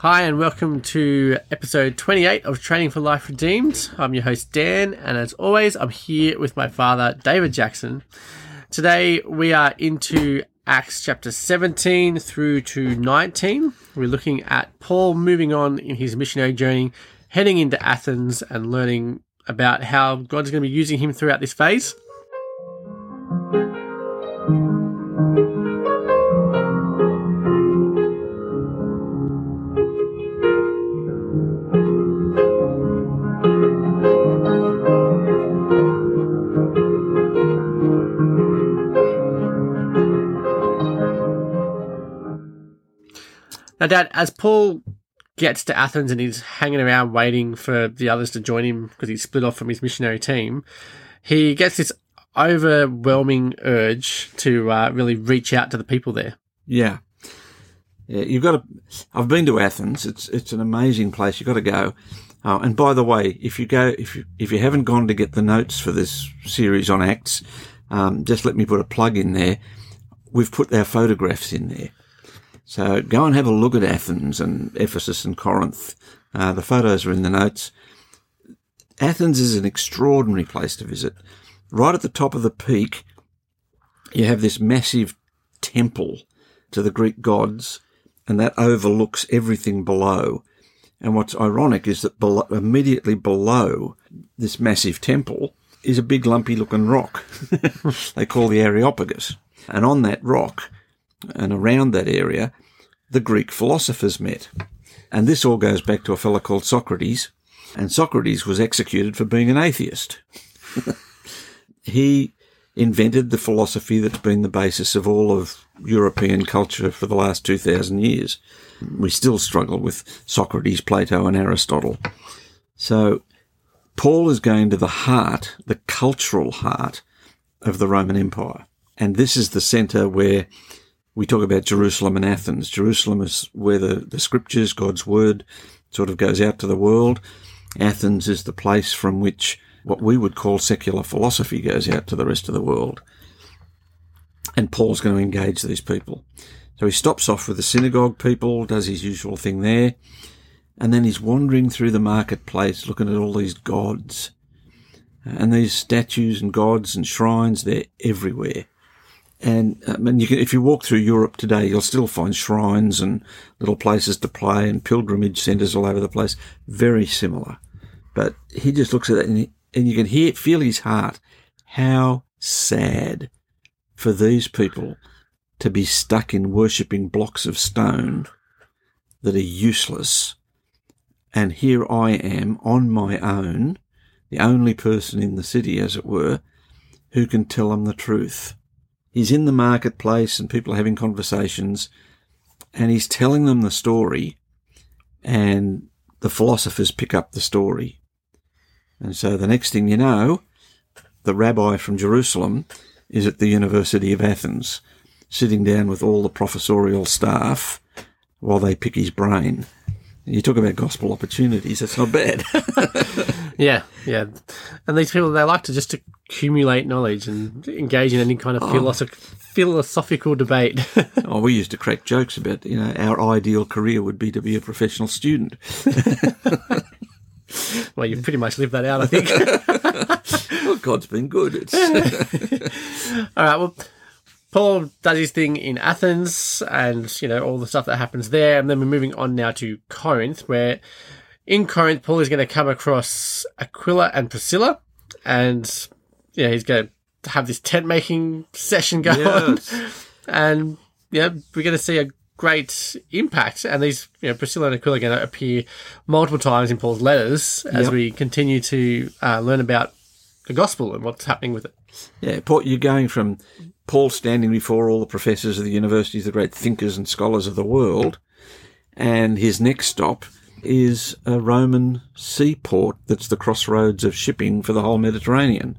Hi, and welcome to episode 28 of Training for Life Redeemed. I'm your host, Dan, and as always, I'm here with my father, David Jackson. Today, we are into Acts chapter 17 through to 19. We're looking at Paul moving on in his missionary journey, heading into Athens, and learning about how God's going to be using him throughout this phase. Now, Dad, as Paul gets to Athens and he's hanging around waiting for the others to join him because he's split off from his missionary team, he gets this overwhelming urge to uh, really reach out to the people there. Yeah. Yeah, you've got to. I've been to Athens. It's it's an amazing place. You've got to go. Uh, and by the way, if you go, if you if you haven't gone to get the notes for this series on Acts, um, just let me put a plug in there. We've put our photographs in there. So go and have a look at Athens and Ephesus and Corinth. Uh, the photos are in the notes. Athens is an extraordinary place to visit. Right at the top of the peak, you have this massive temple to the Greek gods, and that overlooks everything below. And what's ironic is that below, immediately below this massive temple is a big lumpy looking rock they call the Areopagus. And on that rock and around that area, the Greek philosophers met. And this all goes back to a fellow called Socrates, and Socrates was executed for being an atheist. he invented the philosophy that's been the basis of all of European culture for the last 2,000 years. We still struggle with Socrates, Plato, and Aristotle. So, Paul is going to the heart, the cultural heart of the Roman Empire. And this is the center where we talk about Jerusalem and Athens. Jerusalem is where the, the scriptures, God's word, sort of goes out to the world. Athens is the place from which what we would call secular philosophy goes out to the rest of the world. And Paul's going to engage these people. So he stops off with the synagogue people, does his usual thing there, and then he's wandering through the marketplace looking at all these gods. And these statues and gods and shrines, they're everywhere. And uh, I mean, you can, if you walk through Europe today, you'll still find shrines and little places to play and pilgrimage centres all over the place. Very similar. But he just looks at that and, he, and you can hear, feel his heart. How sad for these people to be stuck in worshipping blocks of stone that are useless. And here I am on my own, the only person in the city, as it were, who can tell them the truth he's in the marketplace and people are having conversations and he's telling them the story and the philosophers pick up the story. And so the next thing you know, the rabbi from Jerusalem is at the University of Athens, sitting down with all the professorial staff while they pick his brain. You talk about gospel opportunities, that's not bad. yeah, yeah. And these people, they like to just accumulate knowledge and engage in any kind of oh. philosoph- philosophical debate. oh, we used to crack jokes about, you know, our ideal career would be to be a professional student. well, you've pretty much lived that out, I think. well, God's been good. All right, well, Paul does his thing in Athens and, you know, all the stuff that happens there. And then we're moving on now to Corinth, where in Corinth, Paul is going to come across Aquila and Priscilla. And, yeah, he's going to have this tent making session going yes. on. And, yeah, we're going to see a great impact. And these, you know, Priscilla and Aquila are going to appear multiple times in Paul's letters as yep. we continue to uh, learn about the gospel and what's happening with it. Yeah, Paul, you're going from Paul standing before all the professors of the universities, the great thinkers and scholars of the world, and his next stop is a Roman seaport that's the crossroads of shipping for the whole Mediterranean.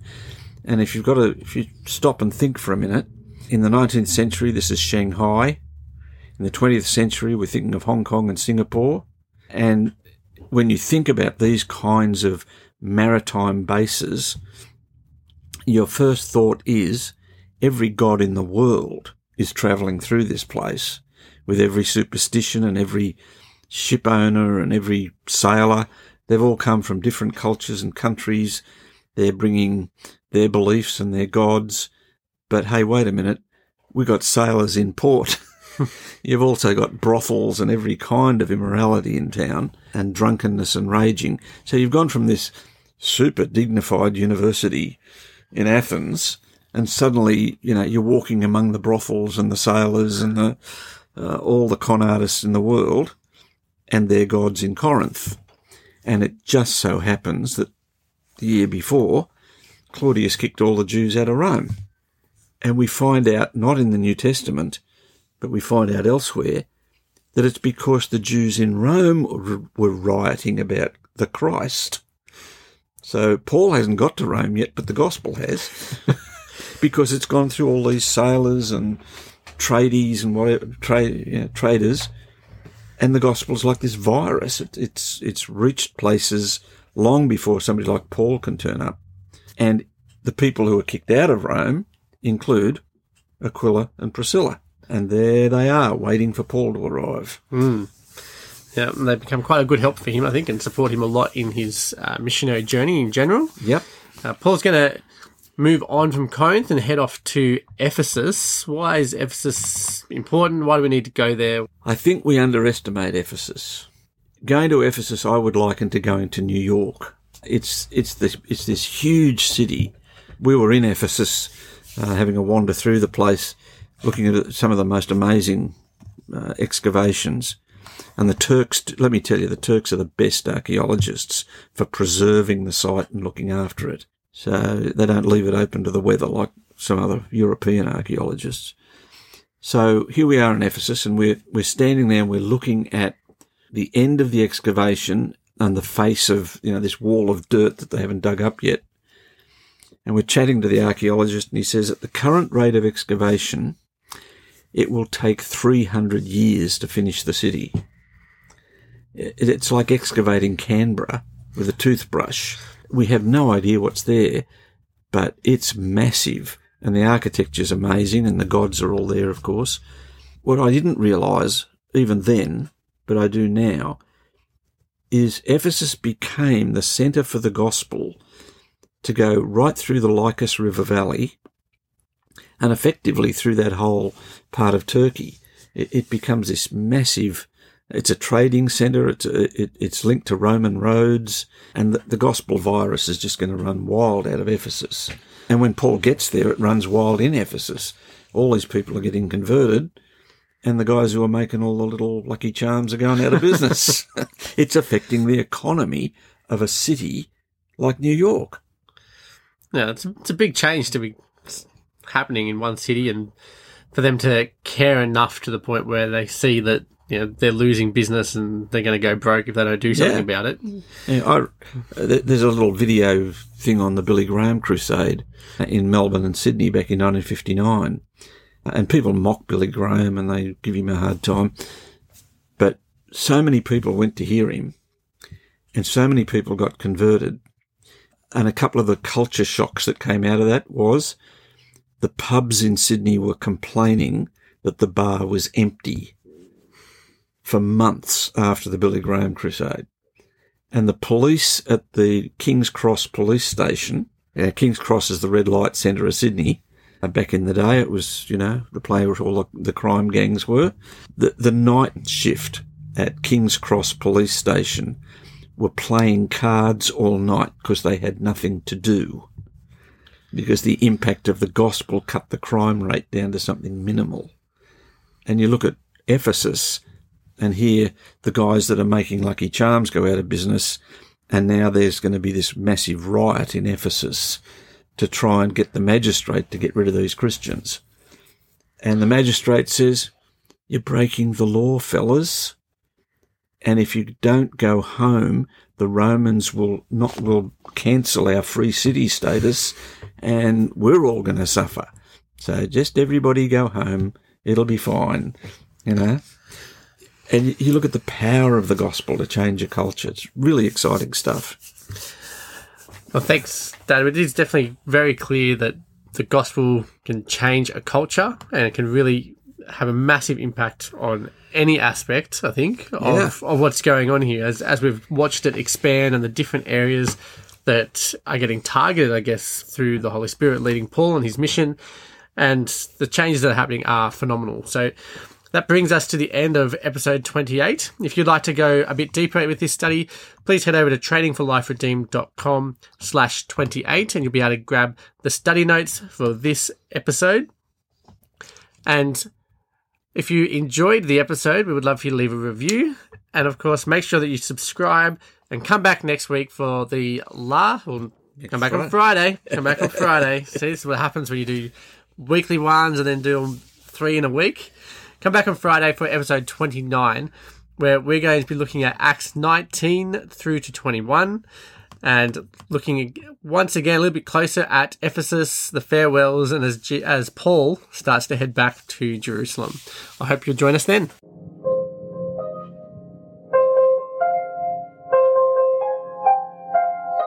And if you've got to, if you stop and think for a minute, in the 19th century, this is Shanghai. In the 20th century, we're thinking of Hong Kong and Singapore. And when you think about these kinds of maritime bases, your first thought is every god in the world is travelling through this place with every superstition and every ship owner and every sailor. They've all come from different cultures and countries. They're bringing their beliefs and their gods. But hey, wait a minute. We've got sailors in port. You've also got brothels and every kind of immorality in town and drunkenness and raging. So you've gone from this super dignified university in Athens and suddenly, you know, you're walking among the brothels and the sailors and the, uh, all the con artists in the world and their gods in Corinth. And it just so happens that the year before, Claudius kicked all the Jews out of Rome. And we find out, not in the New Testament, but we find out elsewhere, that it's because the Jews in Rome were rioting about the Christ. So Paul hasn't got to Rome yet, but the gospel has, because it's gone through all these sailors and tradies and whatever trade you know, traders, and the gospel's like this virus. It, it's it's reached places long before somebody like Paul can turn up, and the people who are kicked out of Rome include Aquila and Priscilla. And there they are, waiting for Paul to arrive. Mm. Yeah, and they've become quite a good help for him, I think, and support him a lot in his uh, missionary journey in general. Yep. Uh, Paul's going to move on from Corinth and head off to Ephesus. Why is Ephesus important? Why do we need to go there? I think we underestimate Ephesus. Going to Ephesus, I would liken to going to New York. It's it's this it's this huge city. We were in Ephesus, uh, having a wander through the place, looking at some of the most amazing uh, excavations. And the Turks, let me tell you, the Turks are the best archaeologists for preserving the site and looking after it. So they don't leave it open to the weather like some other European archaeologists. So here we are in Ephesus and we're, we're standing there and we're looking at the end of the excavation and the face of, you know, this wall of dirt that they haven't dug up yet. And we're chatting to the archaeologist and he says at the current rate of excavation, it will take 300 years to finish the city. It's like excavating Canberra with a toothbrush. We have no idea what's there, but it's massive and the architecture's amazing and the gods are all there, of course. What I didn't realise even then, but I do now, is Ephesus became the centre for the gospel to go right through the Lycus River Valley and effectively through that whole part of Turkey. It, it becomes this massive. It's a trading centre. It's it, it's linked to Roman roads, and the, the gospel virus is just going to run wild out of Ephesus. And when Paul gets there, it runs wild in Ephesus. All these people are getting converted, and the guys who are making all the little lucky charms are going out of business. it's affecting the economy of a city like New York. Yeah, it's, it's a big change to be happening in one city and for them to care enough to the point where they see that you know they're losing business and they're going to go broke if they don't do something yeah. about it. Yeah, I, uh, there's a little video thing on the Billy Graham crusade in Melbourne and Sydney back in 1959, and people mock Billy Graham and they give him a hard time, but so many people went to hear him, and so many people got converted, and a couple of the culture shocks that came out of that was the pubs in Sydney were complaining that the bar was empty for months after the Billy Graham crusade. And the police at the King's Cross police station, uh, King's Cross is the red light centre of Sydney. Uh, back in the day, it was, you know, the place where all the, the crime gangs were. The, the night shift at King's Cross police station were playing cards all night because they had nothing to do because the impact of the gospel cut the crime rate down to something minimal. And you look at Ephesus and here the guys that are making Lucky Charms go out of business, and now there's going to be this massive riot in Ephesus to try and get the magistrate to get rid of these Christians. And the magistrate says, You're breaking the law, fellas. And if you don't go home, the Romans will not will cancel our free city status and we're all going to suffer. So just everybody go home. It'll be fine, you know. And you look at the power of the gospel to change a culture. It's really exciting stuff. Well, thanks, David. It is definitely very clear that the gospel can change a culture and it can really have a massive impact on any aspect, I think, of, of what's going on here as, as we've watched it expand and the different areas that are getting targeted, I guess, through the Holy Spirit leading Paul and his mission. And the changes that are happening are phenomenal. So that brings us to the end of episode 28. If you'd like to go a bit deeper with this study, please head over to trainingforliferedeemed.com slash 28 and you'll be able to grab the study notes for this episode. And if you enjoyed the episode, we would love for you to leave a review. And of course, make sure that you subscribe and come back next week for the La. Or come back on Friday. Come back on Friday. See, this is what happens when you do weekly ones and then do them three in a week. Come back on Friday for episode 29, where we're going to be looking at Acts 19 through to 21 and looking once again a little bit closer at Ephesus, the farewells, and as, G- as Paul starts to head back to Jerusalem. I hope you'll join us then.